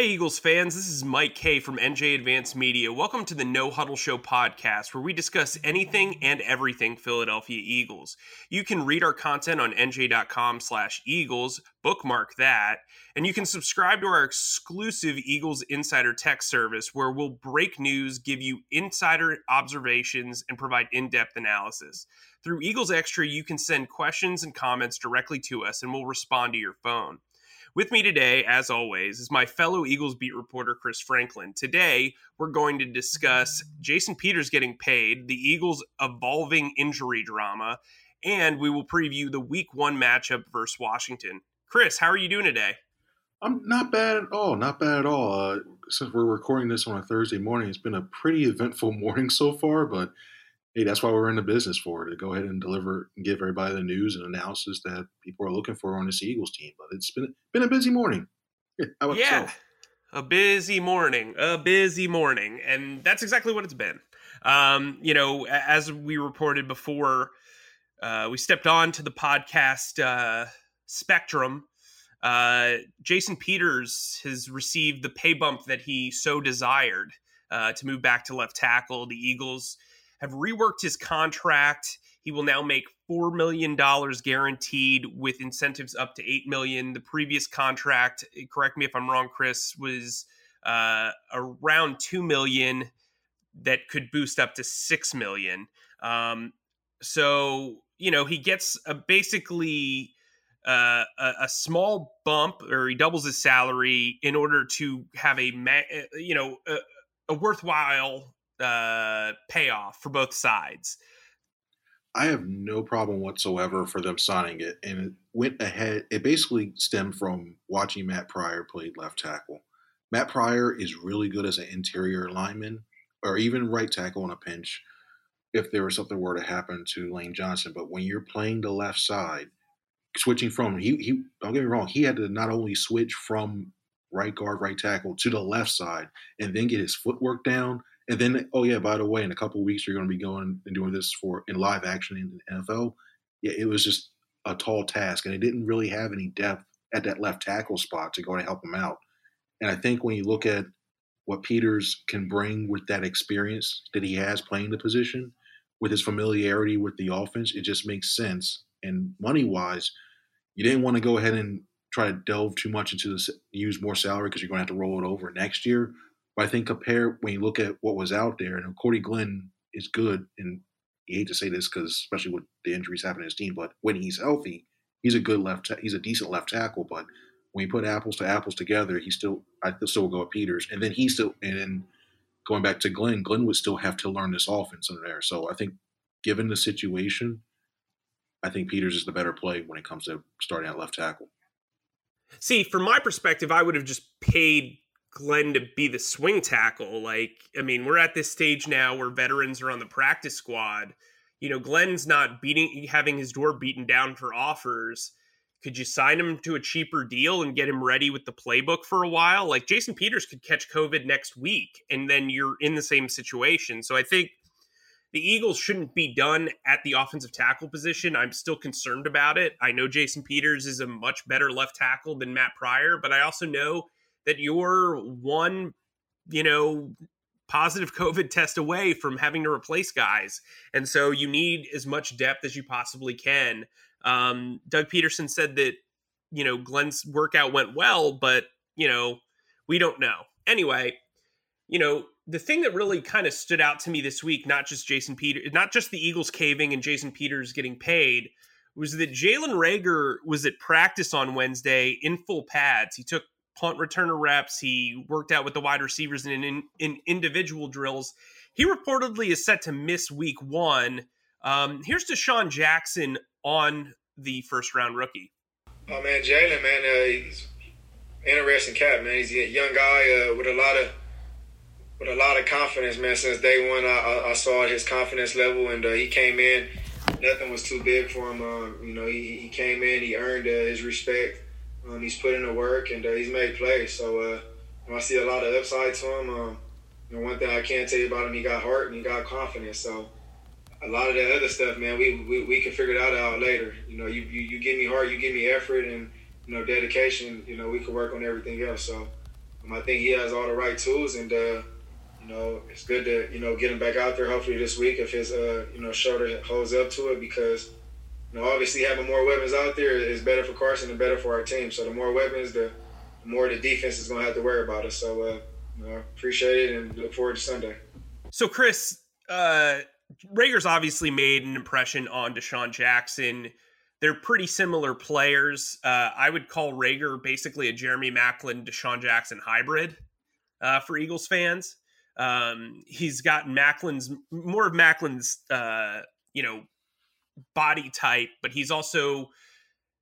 Hey, Eagles fans, this is Mike Kaye from NJ Advance Media. Welcome to the No Huddle Show podcast, where we discuss anything and everything Philadelphia Eagles. You can read our content on nj.com slash Eagles, bookmark that, and you can subscribe to our exclusive Eagles Insider Tech service, where we'll break news, give you insider observations, and provide in-depth analysis. Through Eagles Extra, you can send questions and comments directly to us, and we'll respond to your phone. With me today, as always, is my fellow Eagles beat reporter, Chris Franklin. Today, we're going to discuss Jason Peters getting paid, the Eagles' evolving injury drama, and we will preview the week one matchup versus Washington. Chris, how are you doing today? I'm not bad at all. Not bad at all. Uh, since we're recording this on a Thursday morning, it's been a pretty eventful morning so far, but hey, that's why we're in the business for to go ahead and deliver and give everybody the news and analysis that people are looking for on this Eagles team. But it's been been a busy morning. yeah, so? a busy morning, a busy morning, and that's exactly what it's been. Um, you know, as we reported before, uh, we stepped on to the podcast uh, spectrum. Uh, Jason Peters has received the pay bump that he so desired uh, to move back to left tackle. The Eagles have reworked his contract. He will now make $4 million guaranteed with incentives up to 8 million. The previous contract, correct me if I'm wrong, Chris, was uh, around 2 million that could boost up to 6 million. Um, so, you know, he gets a basically uh, a, a, small bump or he doubles his salary in order to have a, you know, a, a worthwhile uh, payoff for both sides. I have no problem whatsoever for them signing it, and it went ahead. It basically stemmed from watching Matt Pryor play left tackle. Matt Pryor is really good as an interior lineman, or even right tackle on a pinch, if there was something were to happen to Lane Johnson. But when you're playing the left side, switching from he he don't get me wrong, he had to not only switch from right guard, right tackle to the left side, and then get his footwork down and then, oh yeah, by the way, in a couple weeks you're going to be going and doing this for in live action in the NFL. Yeah, it was just a tall task, and it didn't really have any depth at that left tackle spot to go and help him out. And I think when you look at what Peters can bring with that experience that he has playing the position, with his familiarity with the offense, it just makes sense. And money wise, you didn't want to go ahead and try to delve too much into this, use more salary because you're going to have to roll it over next year. But I think compare when you look at what was out there, and Cordy Glenn is good, and you hate to say this because especially with the injuries happening to his team, but when he's healthy, he's a good left, he's a decent left tackle. But when you put apples to apples together, he still, I still go with Peters, and then he still, and then going back to Glenn, Glenn would still have to learn this offense in there. So I think, given the situation, I think Peters is the better play when it comes to starting at left tackle. See, from my perspective, I would have just paid Glenn to be the swing tackle. Like, I mean, we're at this stage now where veterans are on the practice squad. You know, Glenn's not beating having his door beaten down for offers. Could you sign him to a cheaper deal and get him ready with the playbook for a while? Like Jason Peters could catch COVID next week, and then you're in the same situation. So I think the Eagles shouldn't be done at the offensive tackle position. I'm still concerned about it. I know Jason Peters is a much better left tackle than Matt Pryor, but I also know that you're one, you know, positive COVID test away from having to replace guys. And so you need as much depth as you possibly can. Um, Doug Pederson said that, you know, Glenn's workout went well, but, you know, we don't know. Anyway, you know, the thing that really kind of stood out to me this week, not just Jason Peter, not just the Eagles caving and Jason Peters getting paid, was that Jalen Reagor was at practice on Wednesday in full pads. He took punt returner reps. He worked out with the wide receivers in, in, in individual drills. He reportedly is set to miss week one. Um, here's DeSean Jackson on the first round rookie. Oh man, Jalen, man, uh, he's interesting cat, man. He's a young guy uh, with a lot of with a lot of confidence, man. Since day one, I, I, saw his confidence level, and uh, he came in. Nothing was too big for him. Uh, you know, he, he came in, he earned uh, his respect. Um, he's put in the work and uh, he's made plays. So uh, I see a lot of upside to him. Um, you know, one thing I can tell you about him, he got heart and he got confidence. So a lot of that other stuff, man, we, we, we can figure that out later. You know, you, you, you give me heart, you give me effort and, you know, dedication, you know, we can work on everything else. So Um, I think he has all the right tools, and uh, you know it's good to you know get him back out there. Hopefully this week if his uh, you know shoulder holds up to it, because you know obviously having more weapons out there is better for Carson and better for our team. So the more weapons, the, more the defense is going to have to worry about us. So uh, you know, appreciate it and look forward to Sunday. So Chris, uh, Reagor's obviously made an impression on DeSean Jackson. They're pretty similar players. Uh, I would call Reagor basically a Jeremy Maclin, DeSean Jackson hybrid uh, for Eagles fans. Um, he's got Maclin's more of Maclin's, uh, you know, body type, but he's also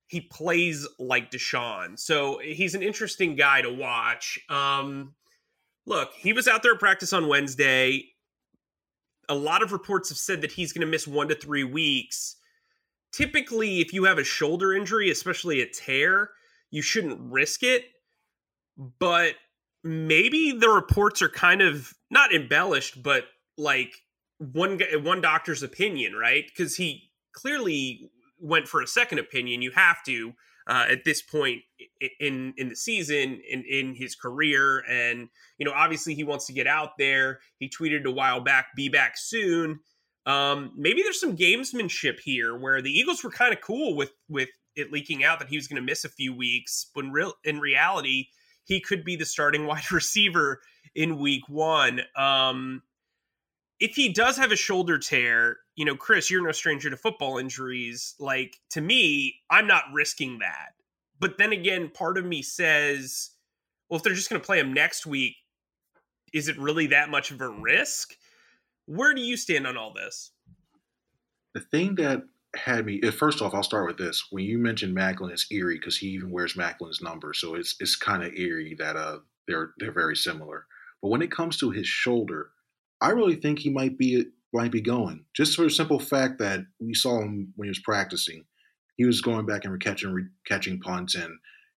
he plays like DeSean. So he's an interesting guy to watch. Um, look, he was out there at practice on Wednesday. A lot of reports have said that he's going to miss one to three weeks typically if you have a shoulder injury, especially a tear, you shouldn't risk it. But maybe the reports are kind of not embellished, but like one one doctor's opinion, right? Because he clearly went for a second opinion. You have to uh, at this point in in the season in in his career, and you know obviously he wants to get out there. He tweeted a while back, "Be back soon." Um, maybe there's some gamesmanship here where the Eagles were kind of cool with with it leaking out that he was going to miss a few weeks, when real in reality he could be the starting wide receiver in Week One. Um, if he does have a shoulder tear, you know, Chris, you're no stranger to football injuries. Like to me, I'm not risking that. But then again, part of me says, well, if they're just going to play him next week, is it really that much of a risk? Where do you stand on all this? The thing that had me eh, first off, I'll start with this. When you mentioned Maclin, it's eerie because he even wears Maclin's number, so it's it's kind of eerie that uh they're they're very similar. But when it comes to his shoulder, I really think he might be might be going just for the simple fact that we saw him when he was practicing. He was going back and catching catching punts, and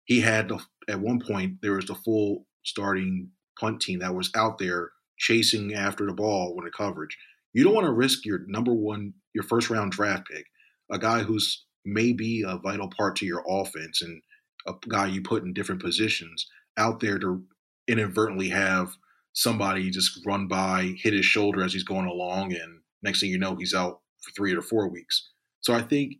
he had the, at one point there was the full starting punt team that was out there chasing after the ball when the coverage. You don't want to risk your number one, your first round draft pick, a guy who's maybe a vital part to your offense and a guy you put in different positions out there to inadvertently have somebody just run by, hit his shoulder as he's going along, and next thing you know, he's out for three or four weeks. So I think,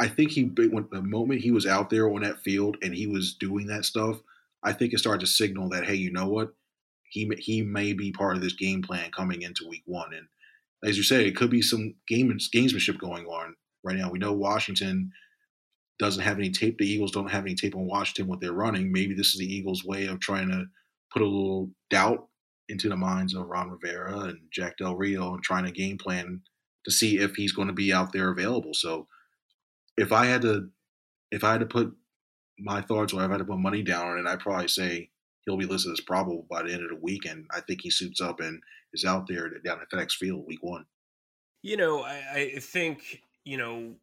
I think he when the moment he was out there on that field and he was doing that stuff, I think it started to signal that hey, you know what, he he may be part of this game plan coming into week one. And as you say, it could be some game gamesmanship going on right now. We know Washington doesn't have any tape. The Eagles don't have any tape on Washington what they're running. Maybe this is the Eagles' way of trying to put a little doubt into the minds of Ron Rivera and Jack Del Rio and trying to game plan to see if he's going to be out there available. So if I had to if I had to put my thoughts or if I had to put money down on it, I'd probably say he'll be listed as probable by the end of the week, and I think he suits up and is out there down at FedEx Field week one. You know, I, I think you know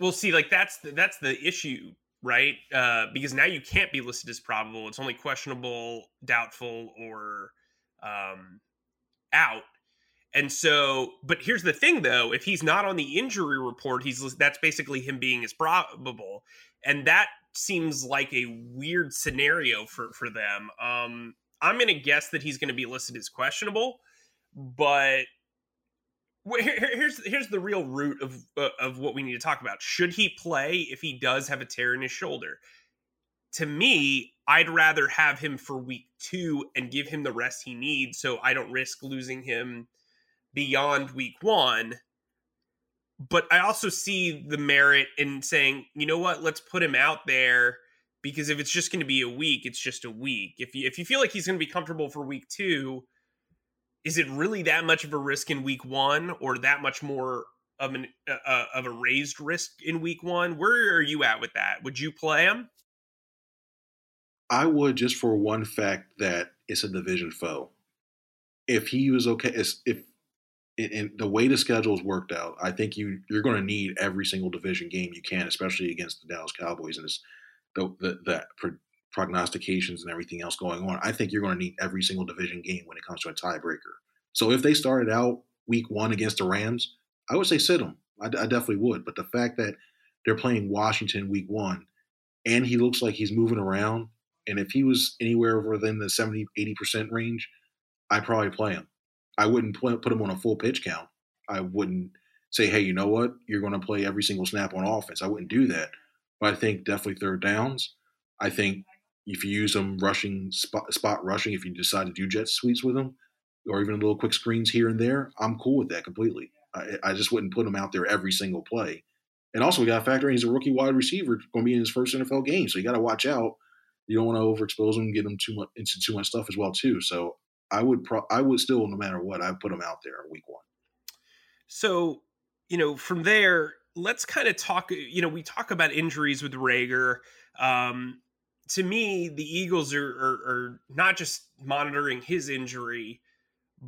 we'll see. Like that's the, that's the issue, right? Uh, because now you can't be listed as probable; it's only questionable, doubtful, or um, out. And so, but here's the thing, though: if he's not on the injury report, he's that's basically him being as probable, and that seems like a weird scenario for for them. Um, I'm going to guess that he's going to be listed as questionable, but here's here's the real root of uh, of what we need to talk about. Should he play if he does have a tear in his shoulder? To me, I'd rather have him for week two and give him the rest he needs, so I don't risk losing him beyond week one but I also see the merit in saying, you know what, let's put him out there because if it's just going to be a week, it's just a week. If you if you feel like he's going to be comfortable for week 2, is it really that much of a risk in week 1 or that much more of an uh, uh of a raised risk in week 1? Where are you at with that? Would you play him? I would just for one fact that it's a division foe. If he was okay, if and the way the schedule's worked out, I think you you're going to need every single division game you can, especially against the Dallas Cowboys and it's the the, the prognostications and everything else going on. I think you're going to need every single division game when it comes to a tiebreaker. So if they started out week one against the Rams, I would say sit them. I, I definitely would. But the fact that they're playing Washington week one, and he looks like he's moving around, And if he was anywhere within the 70, 80% range, I'd probably play him. I wouldn't put him on a full pitch count. I wouldn't say, hey, you know what? You're going to play every single snap on offense. I wouldn't do that. But I think definitely third downs. I think if you use them rushing, spot, spot rushing, if you decide to do jet sweeps with them, or even a little quick screens here and there, I'm cool with that completely. I, I just wouldn't put him out there every single play. And also, we got to factor in he's a rookie wide receiver, going to be in his first NFL game, so you got to watch out. You don't want to overexpose him, get him too much into too much stuff as well too. So I would, pro- I would still, no matter what, I put him out there week one. So you know, from there, let's kind of talk. You know, we talk about injuries with Reagor. Um, to me, the Eagles are, are, are not just monitoring his injury,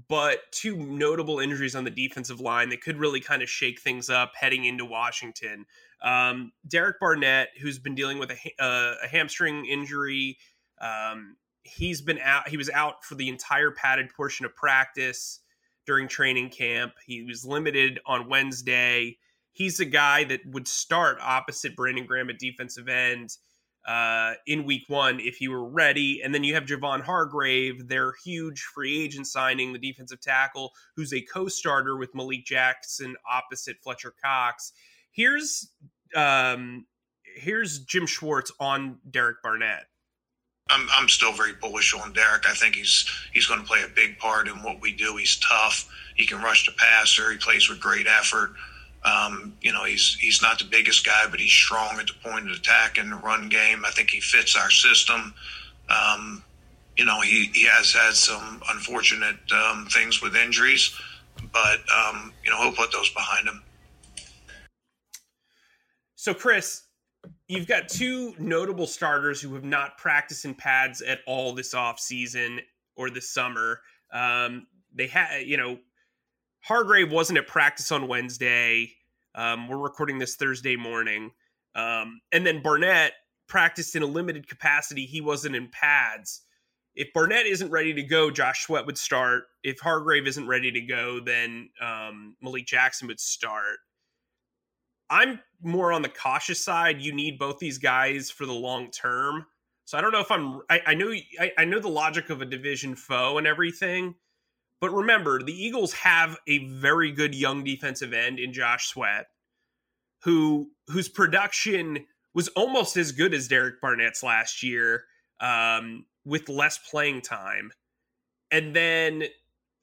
but two notable injuries on the defensive line that could really kind of shake things up heading into Washington. Um, Derek Barnett, who's been dealing with a, uh, a hamstring injury, um, he's been out. He was out for the entire padded portion of practice during training camp. He was limited on Wednesday. He's a guy that would start opposite Brandon Graham at defensive end uh, in week one if he were ready. And then you have Javon Hargrave, their huge free agent signing, the defensive tackle, who's a co starter with Malik Jackson opposite Fletcher Cox. Here's um, here's Jim Schwartz on Derek Barnett. I'm I'm still very bullish on Derek. I think he's he's going to play a big part in what we do. He's tough. He can rush the passer. He plays with great effort. Um, you know, he's he's not the biggest guy, but he's strong at the point of attack in the run game. I think he fits our system. Um, you know, he, he has had some unfortunate um, things with injuries, but um, you know, he'll put those behind him. So, Chris, you've got two notable starters who have not practiced in pads at all this off season or this summer. Um, they had, you know, Hargrave wasn't at practice on Wednesday. Um, we're recording this Thursday morning. Um, and then Barnett practiced in a limited capacity. He wasn't in pads. If Barnett isn't ready to go, Josh Sweat would start. If Hargrave isn't ready to go, then um, Malik Jackson would start. I'm more on the cautious side. You need both these guys for the long term. So I don't know if I'm. I, I know. I, I know the logic of a division foe and everything, but remember, the Eagles have a very good young defensive end in Josh Sweat, who whose production was almost as good as Derek Barnett's last year, um, with less playing time, and then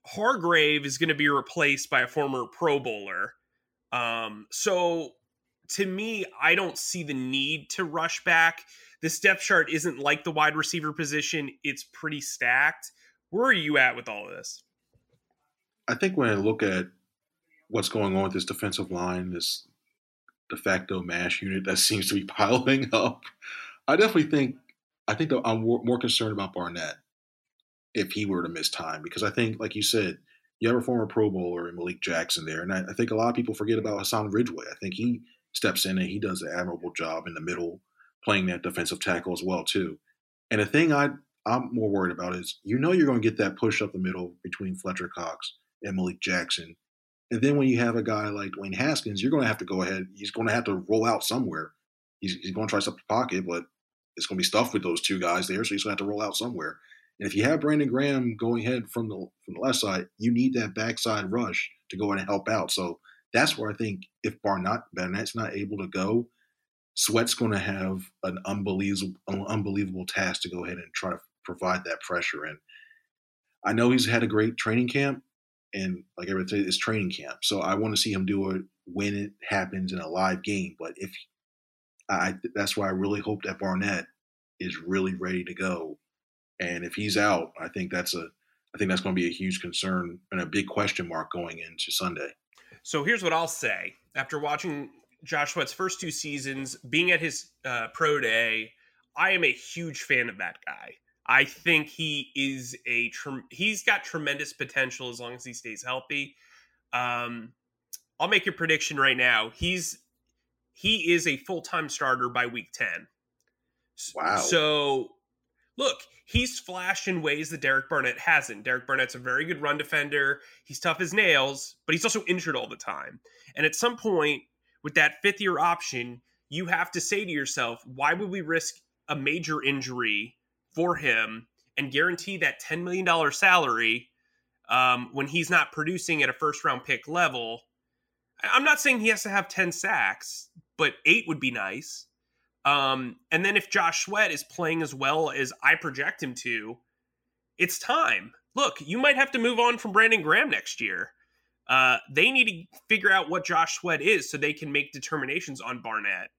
Hargrave is going to be replaced by a former Pro Bowler. Um, so to me, I don't see the need to rush back. The depth chart isn't like the wide receiver position, it's pretty stacked. Where are you at with all of this? I think when I look at what's going on with this defensive line, this de facto mash unit that seems to be piling up, I definitely think I think I'm more concerned about Barnett if he were to miss time because I think, like you said, you have a former Pro Bowler in Malik Jackson there, and I, I think a lot of people forget about Hassan Ridgeway. I think he steps in and he does an admirable job in the middle, playing that defensive tackle as well too. And the thing I I'm more worried about is you know you're going to get that push up the middle between Fletcher Cox and Malik Jackson. And then when you have a guy like Dwayne Haskins, you're going to have to go ahead. He's going to have to roll out somewhere. He's, he's going to try the pocket, but it's going to be stuffed with those two guys there. So he's going to have to roll out somewhere. And if you have Brandon Graham going ahead from the from the left side, you need that backside rush to go in and help out. So that's where I think if Barnett Barnett's not able to go, Sweat's going to have an unbelievable, an unbelievable task to go ahead and try to provide that pressure. And I know he's had a great training camp, and like everyone said, it's training camp. So I want to see him do it when it happens in a live game. But if I, that's why I really hope that Barnett is really ready to go. And if he's out, I think that's a, I think that's going to be a huge concern and a big question mark going into Sunday. So here's what I'll say after watching Josh Sweat's first two seasons, being at his uh, pro day, I am a huge fan of that guy. I think he is a tre- he's got tremendous potential as long as he stays healthy. Um, I'll make a prediction right now. He's he is a full time starter by week ten. Wow. So look, he's flashed in ways that Derek Barnett hasn't. Derek Barnett's a very good run defender. He's tough as nails, but he's also injured all the time. And at some point, with that fifth year option, you have to say to yourself, why would we risk a major injury for him and guarantee that $10 million salary um, when he's not producing at a first round pick level. I'm not saying he has to have 10 sacks, but eight would be nice. Um, and then if Josh Sweat is playing as well as I project him to, it's time. Look, you might have to move on from Brandon Graham next year. Uh, they need to figure out what Josh Sweat is so they can make determinations on Barnett,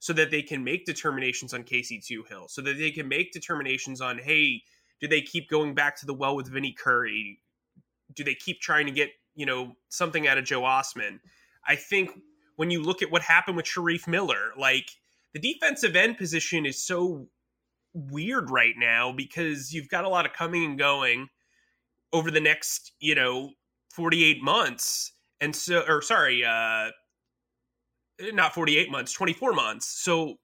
so that they can make determinations on Casey Toohill, so that they can make determinations on, hey, do they keep going back to the well with Vinny Curry? Do they keep trying to get, you know, something out of Joe Ostman? I think when you look at what happened with Shareef Miller, like the defensive end position is so weird right now because you've got a lot of coming and going over the next, you know, 48 months. And so, or sorry, uh, not 48 months, 24 months. So,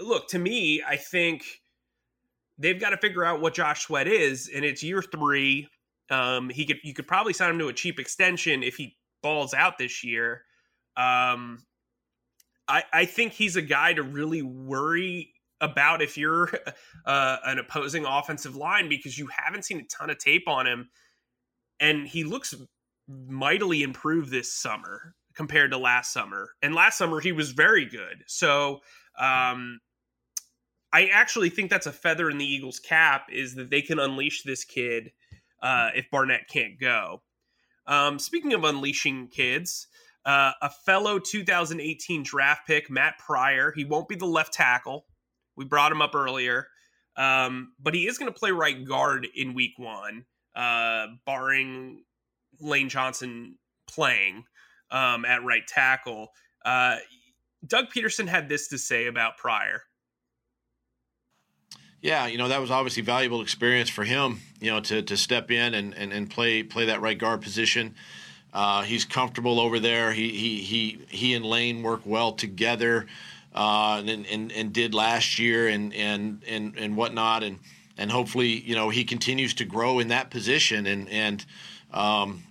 look, to me, I think they've got to figure out what Josh Sweat is, and it's year three. Um, he could you could probably sign him to a cheap extension if he balls out this year. Um, I I think he's a guy to really worry about if you're uh, an opposing offensive line because you haven't seen a ton of tape on him, and he looks mightily improved this summer compared to last summer. And last summer he was very good. So um, I actually think that's a feather in the Eagles' cap is that they can unleash this kid uh, if Barnett can't go. Um, speaking of unleashing kids, uh, a fellow 2018 draft pick, Matt Pryor, he won't be the left tackle. We brought him up earlier, um, but he is going to play right guard in week one, uh, barring Lane Johnson playing um, at right tackle. Uh, Doug Pederson had this to say about Pryor. Yeah, you know that was obviously valuable experience for him. You know to, to step in and, and, and play play that right guard position. Uh, he's comfortable over there. He he he he and Lane work well together, uh, and, and and did last year and and and and whatnot. And and hopefully you know he continues to grow in that position. And and um,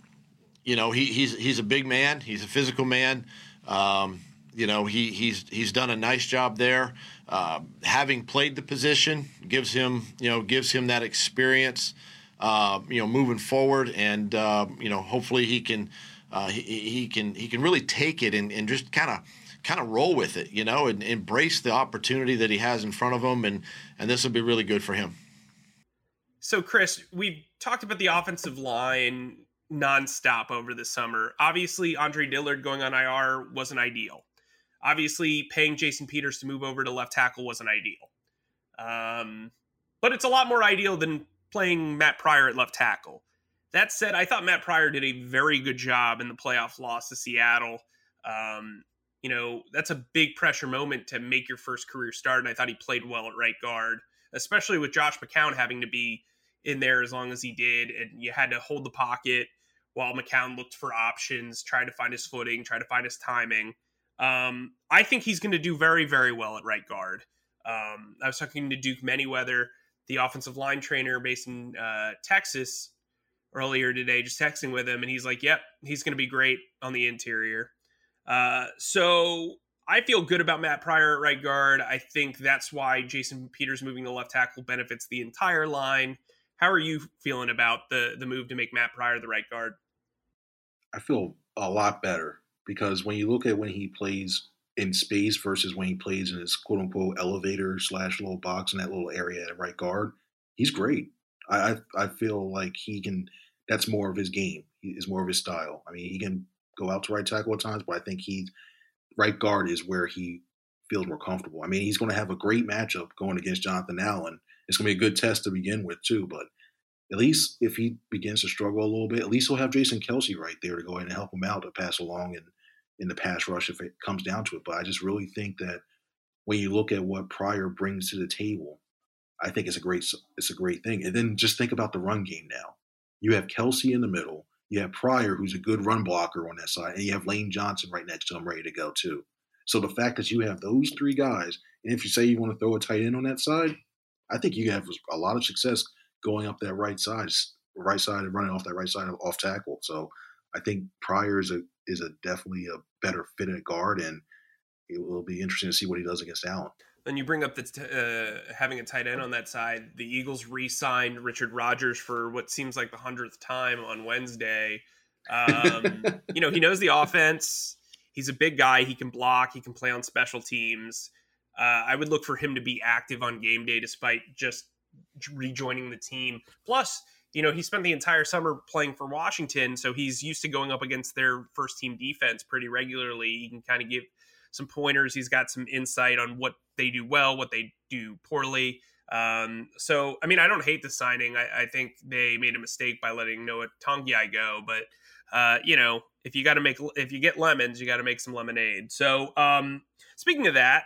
you know he he's he's a big man. He's a physical man. Um, you know he he's he's done a nice job there. Uh, having played the position gives him, you know, gives him that experience, uh, you know, moving forward, and uh, you know, hopefully he can, uh, he, he, can, he can really take it and, and just kind of, kind of roll with it, you know, and embrace the opportunity that he has in front of him, and and this will be really good for him. So, Chris, we've talked about the offensive line nonstop over the summer. Obviously, Andre Dillard going on IR wasn't ideal. Obviously, paying Jason Peters to move over to left tackle wasn't ideal. Um, but it's a lot more ideal than playing Matt Pryor at left tackle. That said, I thought Matt Pryor did a very good job in the playoff loss to Seattle. Um, you know, that's a big pressure moment to make your first career start, and I thought he played well at right guard, especially with Josh McCown having to be in there as long as he did, and you had to hold the pocket while McCown looked for options, tried to find his footing, tried to find his timing. Um, I think he's going to do very, very well at right guard. Um, I was talking to Duke Manyweather, the offensive line trainer based in uh, Texas, earlier today, just texting with him, and he's like, "Yep, he's going to be great on the interior." Uh, so I feel good about Matt Pryor at right guard. I think that's why Jason Peters moving to left tackle benefits the entire line. How are you feeling about the the move to make Matt Pryor the right guard? I feel a lot better because when you look at when he plays in space versus when he plays in his quote unquote elevator slash little box in that little area at right guard, he's great. I, I, I feel like he can. That's more of his game. He is more of his style. I mean, he can go out to right tackle at times, but I think he's right guard is where he feels more comfortable. I mean, he's going to have a great matchup going against Jonathan Allen. It's going to be a good test to begin with too, but at least if he begins to struggle a little bit, at least he'll have Jason Kelce right there to go in and help him out to pass along and in the pass rush if it comes down to it. But I just really think that when you look at what Pryor brings to the table, I think it's a great it's a great thing. And then just think about the run game now. You have Kelce in the middle. You have Pryor, who's a good run blocker on that side, and you have Lane Johnson right next to him, ready to go too. So the fact that you have those three guys, and if you say you want to throw a tight end on that side, I think you have a lot of success going up that right side, right side and running off that right side of off tackle. So I think Pryor is a is a definitely a better fit at guard, and it will be interesting to see what he does against Allen. Then you bring up the t- uh, having a tight end on that side. The Eagles re-signed Richard Rodgers for what seems like the hundredth time on Wednesday. Um, you know, he knows the offense. He's a big guy. He can block. He can play on special teams. Uh, I would look for him to be active on game day, despite just rejoining the team. Plus, you know, he spent the entire summer playing for Washington, so he's used to going up against their first team defense pretty regularly. He can kind of give some pointers. He's got some insight on what they do well, what they do poorly. Um, so, I mean, I don't hate the signing. I, I, think they made a mistake by letting Noah Togiai go, but uh, you know, if you got to make, if you get lemons, you got to make some lemonade. So, um, speaking of that,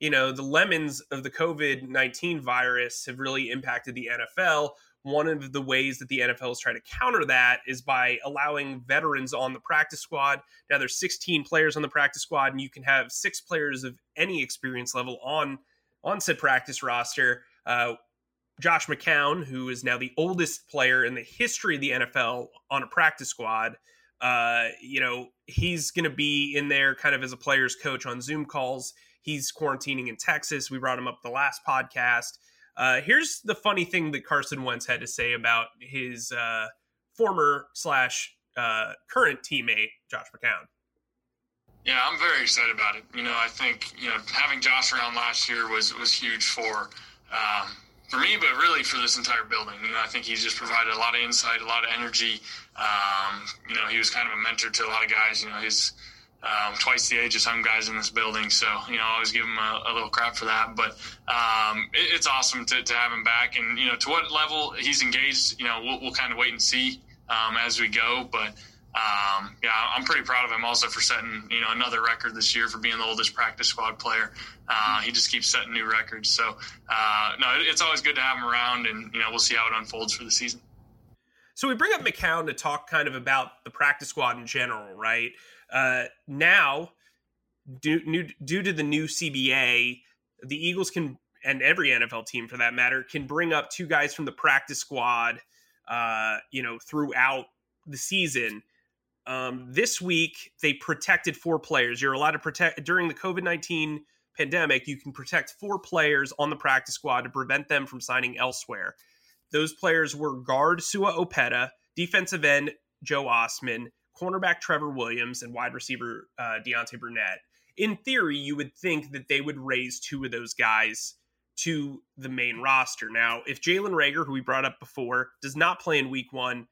you know, the lemons of the COVID 19 virus have really impacted the NFL. One of the ways that the NFL is trying to counter that is by allowing veterans on the practice squad. Now there's 16 players on the practice squad, and you can have six players of any experience level on on said practice roster. Uh, Josh McCown, who is now the oldest player in the history of the NFL on a practice squad, uh, you know, he's going to be in there kind of as a player's coach on Zoom calls. He's quarantining in Texas. We brought him up the last podcast. Uh, here's the funny thing that Carson Wentz had to say about his uh, former slash uh, current teammate, Josh McCown. Yeah, I'm very excited about it. You know, I think you know having Josh around last year was was huge for um, for me, but really for this entire building. You know, I think he's just provided a lot of insight, a lot of energy. Um, you know, he was kind of a mentor to a lot of guys. You know, he's um, twice the age of some guys in this building. So, you know, I always give him a, a little crap for that. But um, it, it's awesome to, to, have him back. And, you know, to what level he's engaged, you know, we'll, we'll kind of wait and see um, as we go. But, um, yeah, I'm pretty proud of him also for setting, you know, another record this year for being the oldest practice squad player. Uh, he just keeps setting new records. So, uh, no, it's always good to have him around. And, you know, we'll see how it unfolds for the season. So we bring up McCown to talk kind of about the practice squad in general, right? Uh, now, due, new, due to the new CBA, the Eagles can, and every NFL team for that matter, can bring up two guys from the practice squad, uh, you know, throughout the season. Um, this week, they protected four players. You're allowed to protect during the COVID 19 pandemic, you can protect four players on the practice squad to prevent them from signing elsewhere. Those players were guard Sua Opeta, defensive end Joe Ostman, cornerback Trevor Williams and wide receiver uh, Deontay Burnett. In theory, you would think that they would raise two of those guys to the main roster. Now, if Jalen Reagor, who we brought up before, does not play in week one,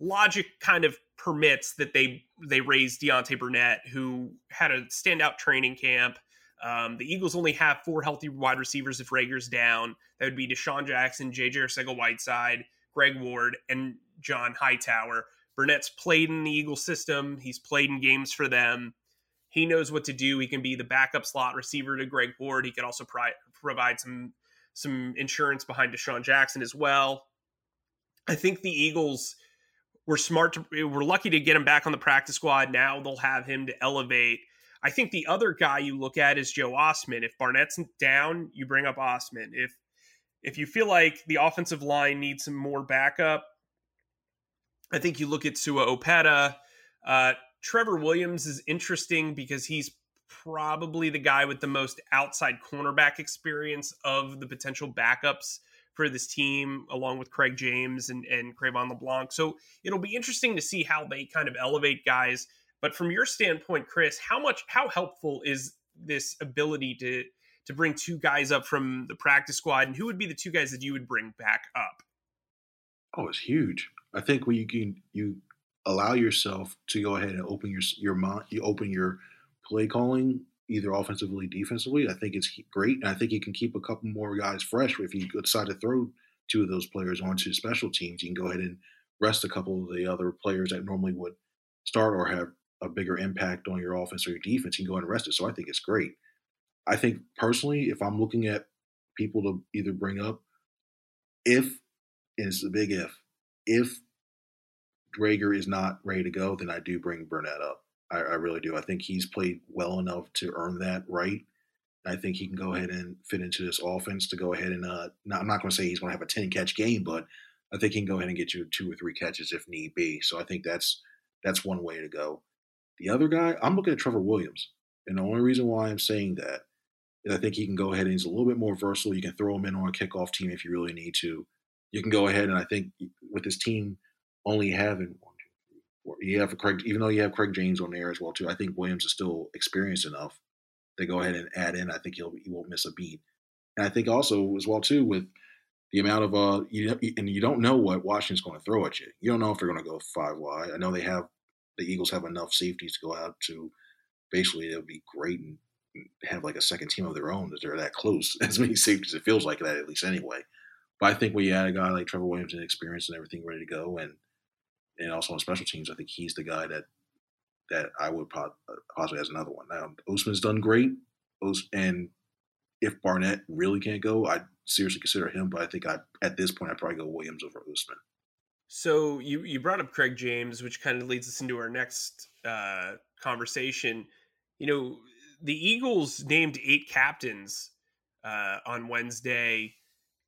logic kind of permits that they they raise Deontay Burnett, who had a standout training camp. Um, the Eagles only have four healthy wide receivers if Reagor's down. That would be DeSean Jackson, JJ Arcega-Whiteside, Greg Ward, and John Hightower. Burnett's played in the Eagle system. He's played in games for them. He knows what to do. He can be the backup slot receiver to Greg Ward. He can also provide some some insurance behind DeSean Jackson as well. I think the Eagles were smart to we're lucky to get him back on the practice squad. Now they'll have him to elevate. I think the other guy you look at is Joe Ostman. If Barnett's down, you bring up Ostman. If if you feel like the offensive line needs some more backup, I think you look at Sua Opeta. Uh, Trevor Williams is interesting because he's probably the guy with the most outside cornerback experience of the potential backups for this team, along with Craig James and, and Cre'Von LeBlanc. So it'll be interesting to see how they kind of elevate guys. But from your standpoint, Chris, how much how helpful is this ability to to bring two guys up from the practice squad, and who would be the two guys that you would bring back up? Oh, it's huge. I think when you can you allow yourself to go ahead and open your your mind, you open your play calling either offensively, defensively. I think it's great, and I think you can keep a couple more guys fresh if you decide to throw two of those players onto special teams. You can go ahead and rest a couple of the other players that normally would start or have a bigger impact on your offense or your defense. You can go ahead and rest it. So I think it's great. I think personally, if I'm looking at people to either bring up, if and it's a big if, if Reagor is not ready to go, then I do bring Burnett up. I, I, really do. I think he's played well enough to earn that right. I think he can go ahead and fit into this offense to go ahead and uh, not, I'm not going to say he's going to have a 10 catch game, but I think he can go ahead and get you two or three catches if need be. So I think that's that's one way to go. The other guy, I'm looking at Trevor Williams, and the only reason why I'm saying that is I think he can go ahead and he's a little bit more versatile. You can throw him in on a kickoff team if you really need to. You can go ahead and I think with this team only having one, two, three, four, you have Craig, even though you have Craig James on there as well too. I think Williams is still experienced enough. They go ahead and add in. I think he'll he won't miss a beat. And I think also as well too with the amount of uh you and you don't know what Washington's going to throw at you. You don't know if they're going to go five wide. I know they have the Eagles have enough safeties to go out to basically it would be great and have like a second team of their own that they're that close. As many safeties, it feels like that at least anyway. But I think when you add a guy like Trevor Williams and experience and everything ready to go, and and also on special teams, I think he's the guy that that I would possibly as another one. Now Ostman's done great, and if Barnett really can't go, I'd seriously consider him. But I think I at this point I'd probably go Williams over Ostman. So you you brought up Craig James, which kind of leads us into our next uh, conversation. You know, the Eagles named eight captains uh, on Wednesday.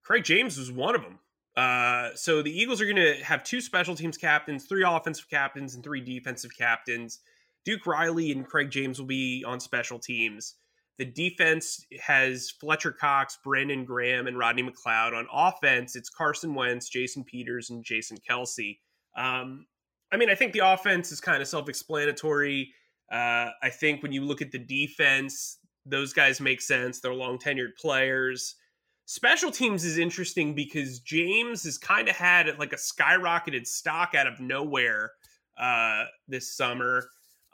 Craig James was one of them. Uh, so the Eagles are going to have two special teams captains, three offensive captains, and three defensive captains. Duke Riley and Craig James will be on special teams. The defense has Fletcher Cox, Brandon Graham, and Rodney McLeod. On offense, it's Carson Wentz, Jason Peters, and Jason Kelce. Um, I mean, I think the offense is kind of self explanatory. Uh, I think when you look at the defense, those guys make sense. They're long tenured players. Special teams is interesting because James has kind of had like a skyrocketed stock out of nowhere uh, this summer.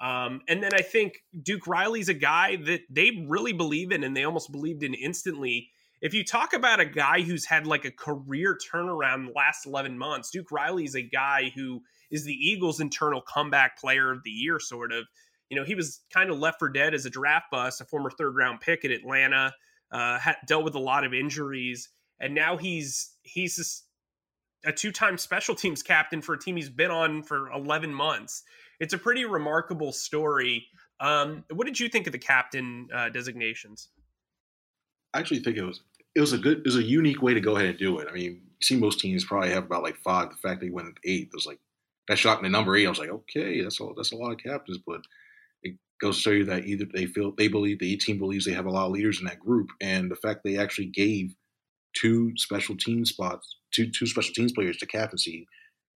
Um, and then I think Duke Riley's a guy that they really believe in and they almost believed in instantly. If you talk about a guy who's had like a career turnaround the last 11 months, Duke Riley's a guy who is the Eagles' internal comeback player of the year, sort of you know, he was kind of left for dead as a draft bust, a former third round pick at Atlanta, uh, had dealt with a lot of injuries, and now he's he's a two time special teams captain for a team he's been on for 11 months. It's a pretty remarkable story. Um, what did you think of the captain uh, designations? I actually think it was it was a good it was a unique way to go ahead and do it. I mean, you see most teams probably have about like five. The fact that he went eight was like that shocked me. Number eight, I was like, okay, that's a that's a lot of captains, but goes to show you that either they feel they believe the team believes they have a lot of leaders in that group, and the fact they actually gave two special team spots, two two special teams players to captaincy,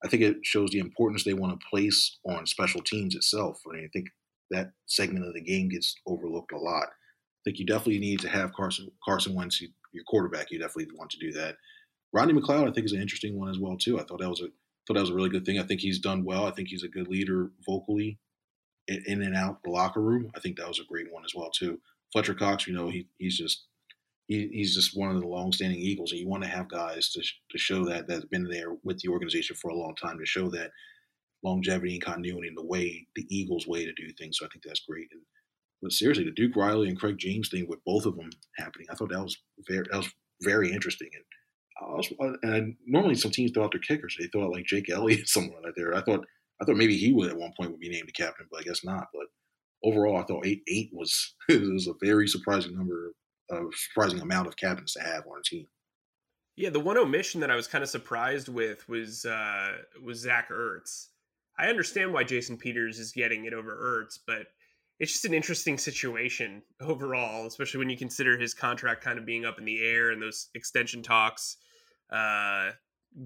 I think it shows the importance they want to place on special teams itself. I, mean, I think that segment of the game gets overlooked a lot. I think you definitely need to have Carson Carson Wentz, your quarterback. You definitely want to do that. Rodney McLeod, I think, is an interesting one as well too. I thought that was a thought that was a really good thing. I think he's done well. I think he's a good leader vocally in and out the locker room. I think that was a great one as well too. Fletcher Cox, you know, he he's just he, he's just one of the long-standing Eagles, and you want to have guys to to show that that's been there with the organization for a long time to show that longevity and continuity in the way the Eagles' way to do things. So I think that's great. And but seriously, the Duke Riley and Craig James thing with both of them happening, I thought that was very that was very interesting. And I also, and normally some teams throw out their kickers. They throw out like Jake Elliott somewhere like there. I thought I thought maybe he would at one point would be named the captain, but I guess not. But overall, I thought eight eight was was a very surprising number, of surprising amount of captains to have on a team. Yeah, the one omission that I was kind of surprised with was uh, was Zach Ertz. I understand why Jason Peters is getting it over Ertz, but it's just an interesting situation overall, especially when you consider his contract kind of being up in the air and those extension talks uh,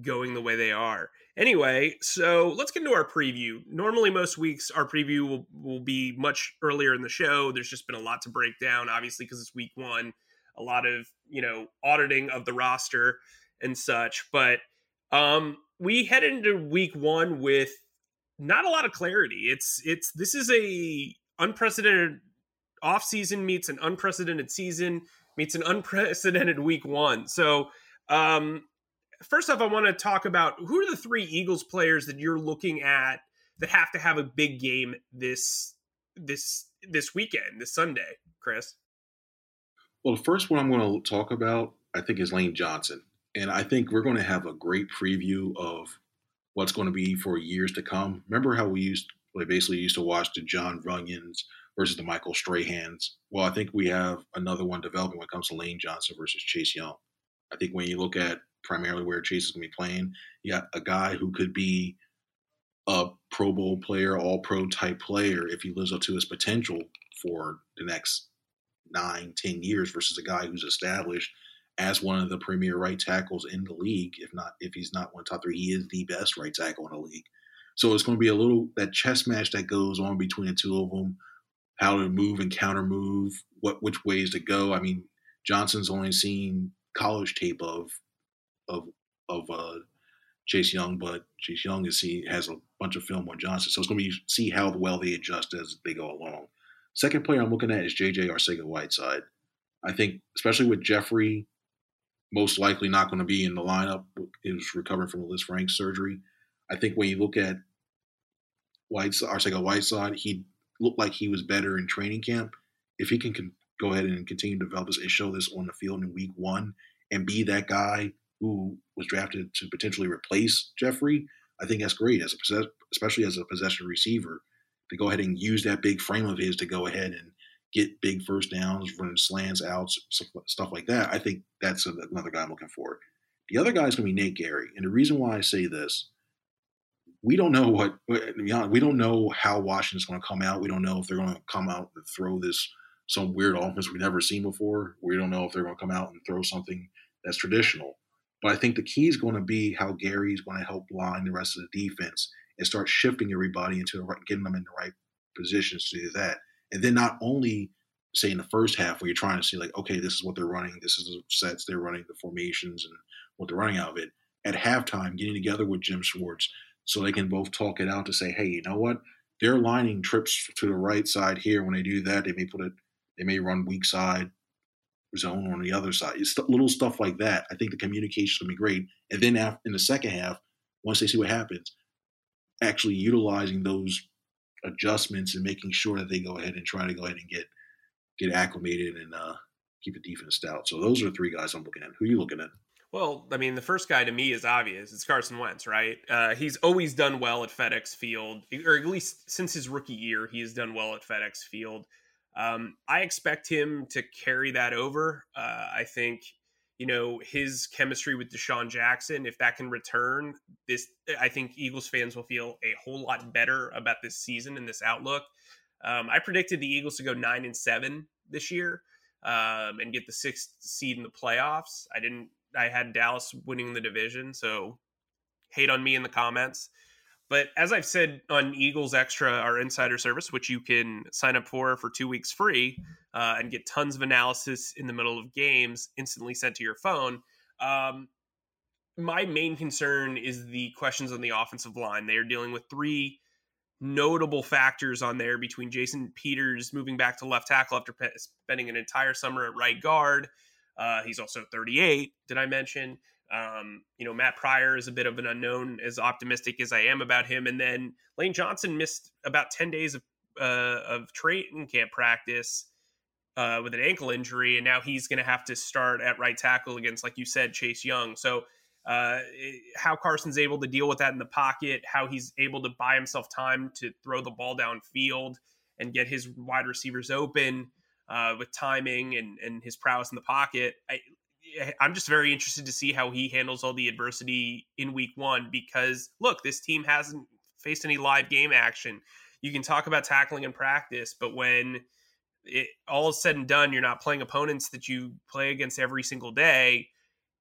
going the way they are. Anyway, so let's get into our preview. Normally, most weeks our preview will, will be much earlier in the show. There's just been a lot to break down, obviously, because it's week one. A lot of you know auditing of the roster and such. But um, we head into week one with not a lot of clarity. It's it's this is a unprecedented off season meets an unprecedented season meets an unprecedented week one. So um, first off, I want to talk about who are the three Eagles players that you're looking at that have to have a big game this this this weekend, this Sunday, Chris. Well, the first one I'm going to talk about, I think, is Lane Johnson, and I think we're going to have a great preview of what's going to be for years to come. Remember how we used, we basically used to watch the Jon Runyan's versus the Michael Strahans. Well, I think we have another one developing when it comes to Lane Johnson versus Chase Young. I think when you look at primarily where Chase is going to be playing. You got a guy who could be a Pro Bowl player, all pro type player if he lives up to his potential for the next nine, ten years versus a guy who's established as one of the premier right tackles in the league. If not, if he's not one top three, he is the best right tackle in the league. So it's going to be a little that chess match that goes on between the two of them, how to move and counter move, what which ways to go. I mean, Johnson's only seen college tape of of of uh, Chase Young, but Chase Young is see has a bunch of film on Johnson, so it's going to be see how well they adjust as they go along. Second player I'm looking at is JJ Arcega-Whiteside. I think, especially with Jeffrey, most likely not going to be in the lineup. Was recovering from a Lisfranc surgery. I think when you look at Whiteside, Arcega-Whiteside, he looked like he was better in training camp. If he can, can go ahead and continue to develop this and show this on the field in week one and be that guy who was drafted to potentially replace Jeffrey, I think that's great as a especially as a possession receiver to go ahead and use that big frame of his to go ahead and get big first downs, run slants, outs, stuff like that. I think that's another guy I'm looking for. The other guy is going to be Nate Gerry, and the reason why I say this, we don't know what we don't know how Washington's going to come out. We don't know if they're going to come out and throw this some weird offense we've never seen before. We don't know if they're going to come out and throw something that's traditional. But I think the key is going to be how Gerry's going to help line the rest of the defense and start shifting everybody into the, getting them in the right positions to do that. And then not only say in the first half where you're trying to see like, okay, this is what they're running, this is the sets they're running, the formations and what they're running out of it. At halftime, getting together with Jim Schwartz so they can both talk it out to say, hey, you know what? They're lining trips to the right side here. When they do that, they may put it, they may run weak side zone on the other side. It's little stuff like that. I think the communication to be great. And then after, in the second half, once they see what happens, actually utilizing those adjustments and making sure that they go ahead and try to go ahead and get get acclimated and uh, keep the defense stout. So those are three guys I'm looking at. Who are you looking at? Well, I mean, the first guy to me is obvious. It's Carson Wentz, right? Uh, he's always done well at FedEx Field, or at least since his rookie year, he has done well at FedEx Field. Um, I expect him to carry that over. Uh, I think, you know, his chemistry with DeSean Jackson, if that can return, this I think Eagles fans will feel a whole lot better about this season and this outlook. Um, I predicted the Eagles to go nine and seven this year um, and get the sixth seed in the playoffs. I didn't. I had Dallas winning the division, so hate on me in the comments. But as I've said on Eagles Extra, our insider service, which you can sign up for for two weeks free uh, and get tons of analysis in the middle of games instantly sent to your phone. Um, my main concern is the questions on the offensive line. They are dealing with three notable factors on there between Jason Peters moving back to left tackle after spending an entire summer at right guard. Uh, he's also 38, did I mention? Um, you know, Matt Pryor is a bit of an unknown, as optimistic as I am about him. And then Lane Johnson missed about 10 days of, uh, of training camp practice uh, with an ankle injury. And now he's going to have to start at right tackle against, like you said, Chase Young. So, uh, how Carson's able to deal with that in the pocket, how he's able to buy himself time to throw the ball downfield and get his wide receivers open uh, with timing and, and his prowess in the pocket. I, Eh, I'm just very interested to see how he handles all the adversity in week one because look, this team hasn't faced any live game action. You can talk about tackling in practice, but when it all is said and done, you're not playing opponents that you play against every single day.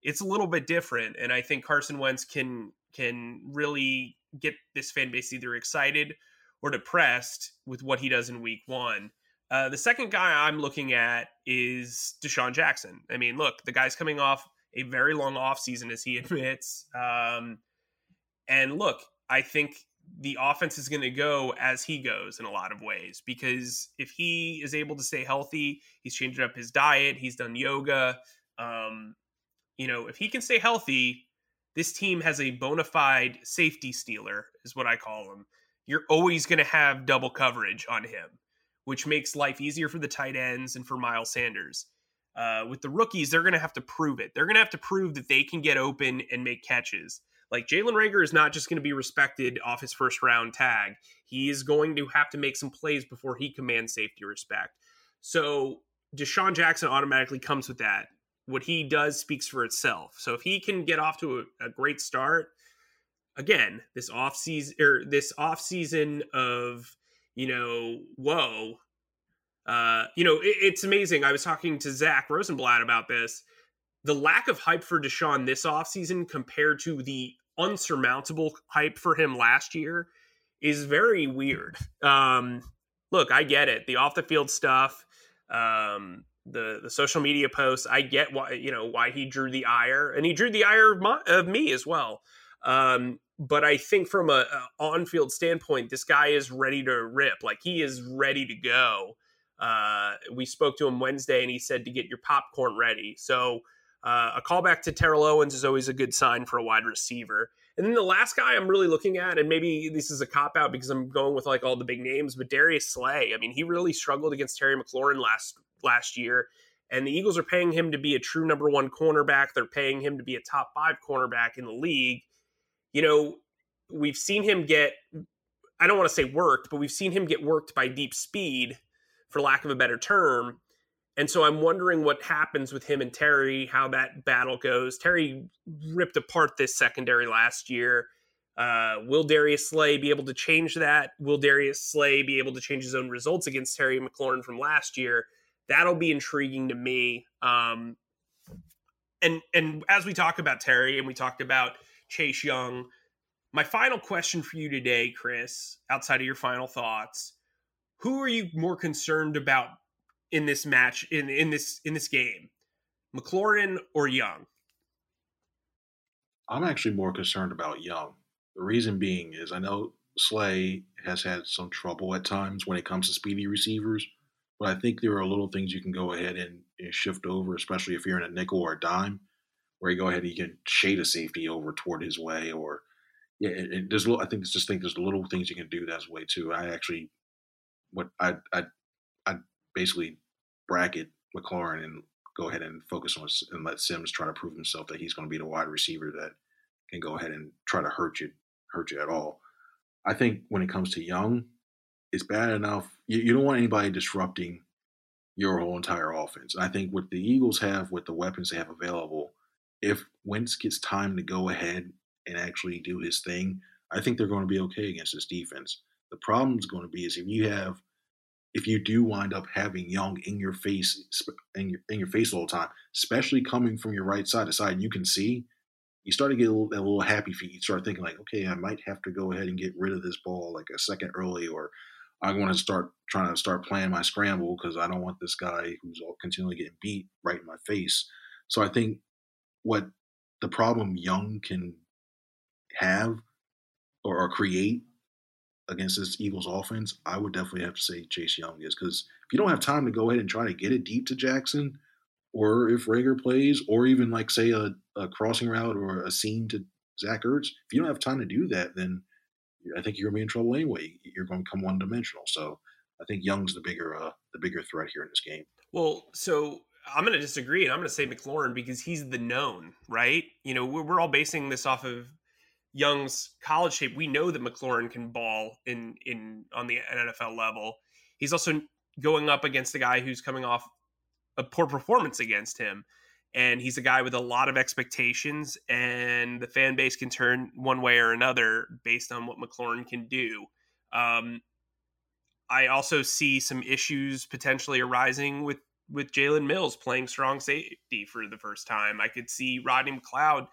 It's a little bit different, and I think Carson Wentz can can really get this fan base either excited or depressed with what he does in week one. Uh, the second guy I'm looking at is DeSean Jackson. I mean, look, the guy's coming off a very long offseason, as he admits. Um, and look, I think the offense is going to go as he goes in a lot of ways because if he is able to stay healthy, he's changed up his diet, he's done yoga. Um, you know, if he can stay healthy, this team has a bona fide safety stealer, is what I call him. You're always going to have double coverage on him which makes life easier for the tight ends and for Miles Sanders. Uh, with the rookies, they're going to have to prove it. They're going to have to prove that they can get open and make catches. Like Jalen Reagor is not just going to be respected off his first round tag. He is going to have to make some plays before he commands safety respect. So DeSean Jackson automatically comes with that. What he does speaks for itself. So if he can get off to a, a great start, again, this off season or this off season of you know, whoa, Uh, you know, it, it's amazing. I was talking to Zach Rosenblatt about this. The lack of hype for DeSean this offseason compared to the unsurmountable hype for him last year is very weird. Um, look, I get it. The off the field stuff, um, the the social media posts, I get why you know why he drew the ire, and he drew the ire of, my, of me as well. Um, but I think from a, a on field standpoint, this guy is ready to rip. Like he is ready to go. Uh, we spoke to him Wednesday, and he said to get your popcorn ready. So uh, a callback to Terrell Owens is always a good sign for a wide receiver. And then the last guy I'm really looking at, and maybe this is a cop out because I'm going with like all the big names, but Darius Slay. I mean, he really struggled against Terry McLaurin last last year, and the Eagles are paying him to be a true number one cornerback. They're paying him to be a top five cornerback in the league. You know, we've seen him get. I don't want to say worked, but we've seen him get worked by deep speed, for lack of a better term. And so I'm wondering what happens with him and Terry, how that battle goes. Terry ripped apart this secondary last year. Uh, will Darius Slay be able to change that? Will Darius Slay be able to change his own results against Terry McLaurin from last year? That'll be intriguing to me. Um, and and as we talk about Terry and we talked about Chase Young, my final question for you today, Chris, outside of your final thoughts, who are you more concerned about in this match in in this in this game, McLaurin or Young? I'm actually more concerned about Young. The reason being is I know Slay has had some trouble at times when it comes to speedy receivers, but I think there are little things you can go ahead and, and shift over, especially if you're in a nickel or a dime, where you go ahead and you can shade a safety over toward his way, or yeah, it, it, there's little. I think just think there's little things you can do that way too. I actually, what I I I basically bracket McLaurin and go ahead and focus on and let Sims try to prove himself that he's going to be the wide receiver that can go ahead and try to hurt you hurt you at all. I think when it comes to Young, it's bad enough. You, you don't want anybody disrupting your whole entire offense. And I think what the Eagles have with the weapons they have available, if Wentz gets time to go ahead and actually do his thing, I think they're going to be okay against this defense. The problem is going to be is if you have if you do wind up having Young in your face in your in your face all the time, especially coming from your right side, the side you can see, you start to get a little, a little happy feet. You start thinking like, okay, I might have to go ahead and get rid of this ball like a second early, or I want to start trying to start playing my scramble because I don't want this guy who's all continually getting beat right in my face. So I think what the problem Young can have or, or create against this Eagles offense, I would definitely have to say Chase Young is because if you don't have time to go ahead and try to get it deep to Jackson, or if Reagor plays, or even like say a, a crossing route or a seam to Zach Ertz, if you don't have time to do that, then I think you're gonna be in trouble anyway. You're going to come one dimensional. So I think Young's the bigger uh, the bigger threat here in this game. Well, so I'm going to disagree, and I'm going to say McLaurin because he's the known, right? You know, we're, we're all basing this off of Young's college shape, we know that McLaurin can ball in in on the NFL level. He's also going up against a guy who's coming off a poor performance against him. And he's a guy with a lot of expectations, and the fan base can turn one way or another based on what McLaurin can do. Um, I also see some issues potentially arising with with Jalen Mills playing strong safety for the first time. I could see Rodney McLeod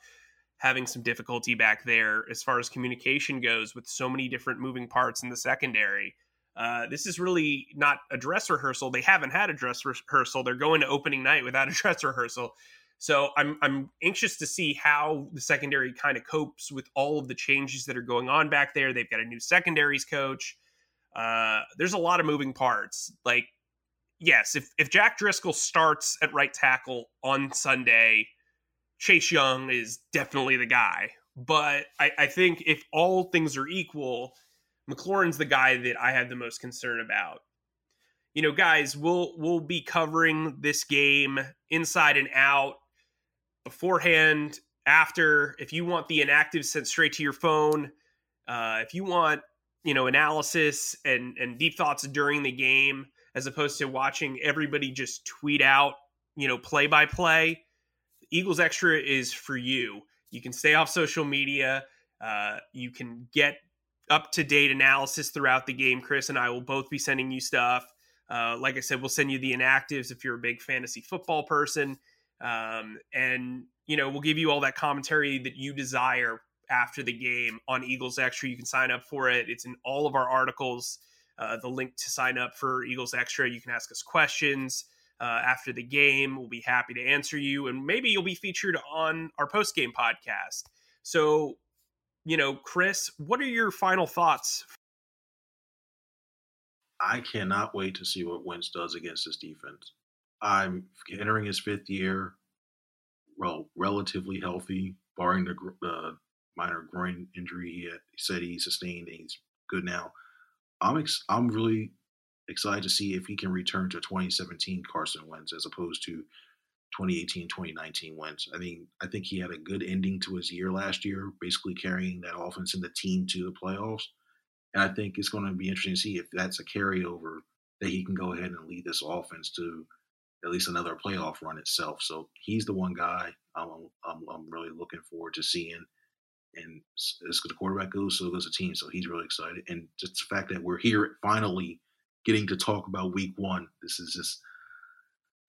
having some difficulty back there as far as communication goes with so many different moving parts in the secondary. Uh, this is really not a dress rehearsal. They haven't had a dress rehearsal. They're going to opening night without a dress rehearsal. So I'm I'm anxious to see how the secondary kind of copes with all of the changes that are going on back there. They've got a new secondaries coach. Uh, there's a lot of moving parts. Like, yes, if if Jack Driscoll starts at right tackle on Sunday, Chase Young is definitely the guy. But I, I think if all things are equal, McLaurin's the guy that I have the most concern about. You know, guys, we'll we'll be covering this game inside and out beforehand, after. If you want the inactive sent straight to your phone, uh, if you want you know analysis and and deep thoughts during the game, as opposed to watching everybody just tweet out you know play by play Eagles Extra is for you. You can stay off social media. Uh, you can get up to date analysis throughout the game. Chris and I will both be sending you stuff. Uh, like I said, we'll send you the inactives if you're a big fantasy football person. Um, and, you know, we'll give you all that commentary that you desire after the game on Eagles Extra. You can sign up for it, it's in all of our articles. Uh, the link to sign up for Eagles Extra. You can ask us questions uh, after the game. We'll be happy to answer you, and maybe you'll be featured on our post game podcast. So, you know, Chris, what are your final thoughts? I cannot wait to see what Wentz does against this defense. I'm entering his fifth year, well, relatively healthy, barring the uh, minor groin injury he, had, he said he sustained, and he's good now. I'm ex- I'm really excited to see if he can return to 2017 Carson Wentz as opposed to 2018 2019 Wentz. I mean, I think he had a good ending to his year last year, basically carrying that offense and the team to the playoffs. And I think it's going to be interesting to see if that's a carryover that he can go ahead and lead this offense to at least another playoff run itself. So he's the one guy I'm, I'm, I'm really looking forward to seeing and as the quarterback goes, so goes the team. So he's really excited, and just the fact that we're here finally getting to talk about Week One. This is just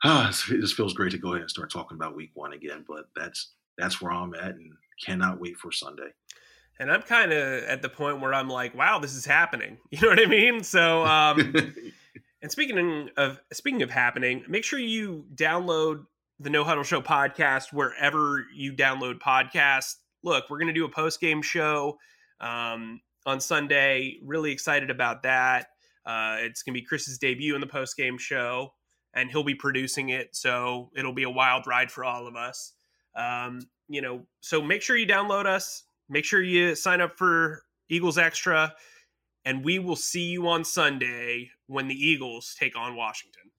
ah, it just feels great to go ahead and start talking about Week One again. But that's that's where I'm at, and cannot wait for Sunday. And I'm kind of at the point where I'm like, wow, this is happening. You know what I mean? So, um, and speaking of speaking of happening, make sure you download the No Huddle Show podcast wherever you download podcasts look, we're going to do a post game show um, on Sunday. Really excited about that. Uh, it's going to be Chris's debut in the post game show, and he'll be producing it. So it'll be a wild ride for all of us. Um, you know, so make sure you download us. Make sure you sign up for Eagles Extra, and we will see you on Sunday when the Eagles take on Washington.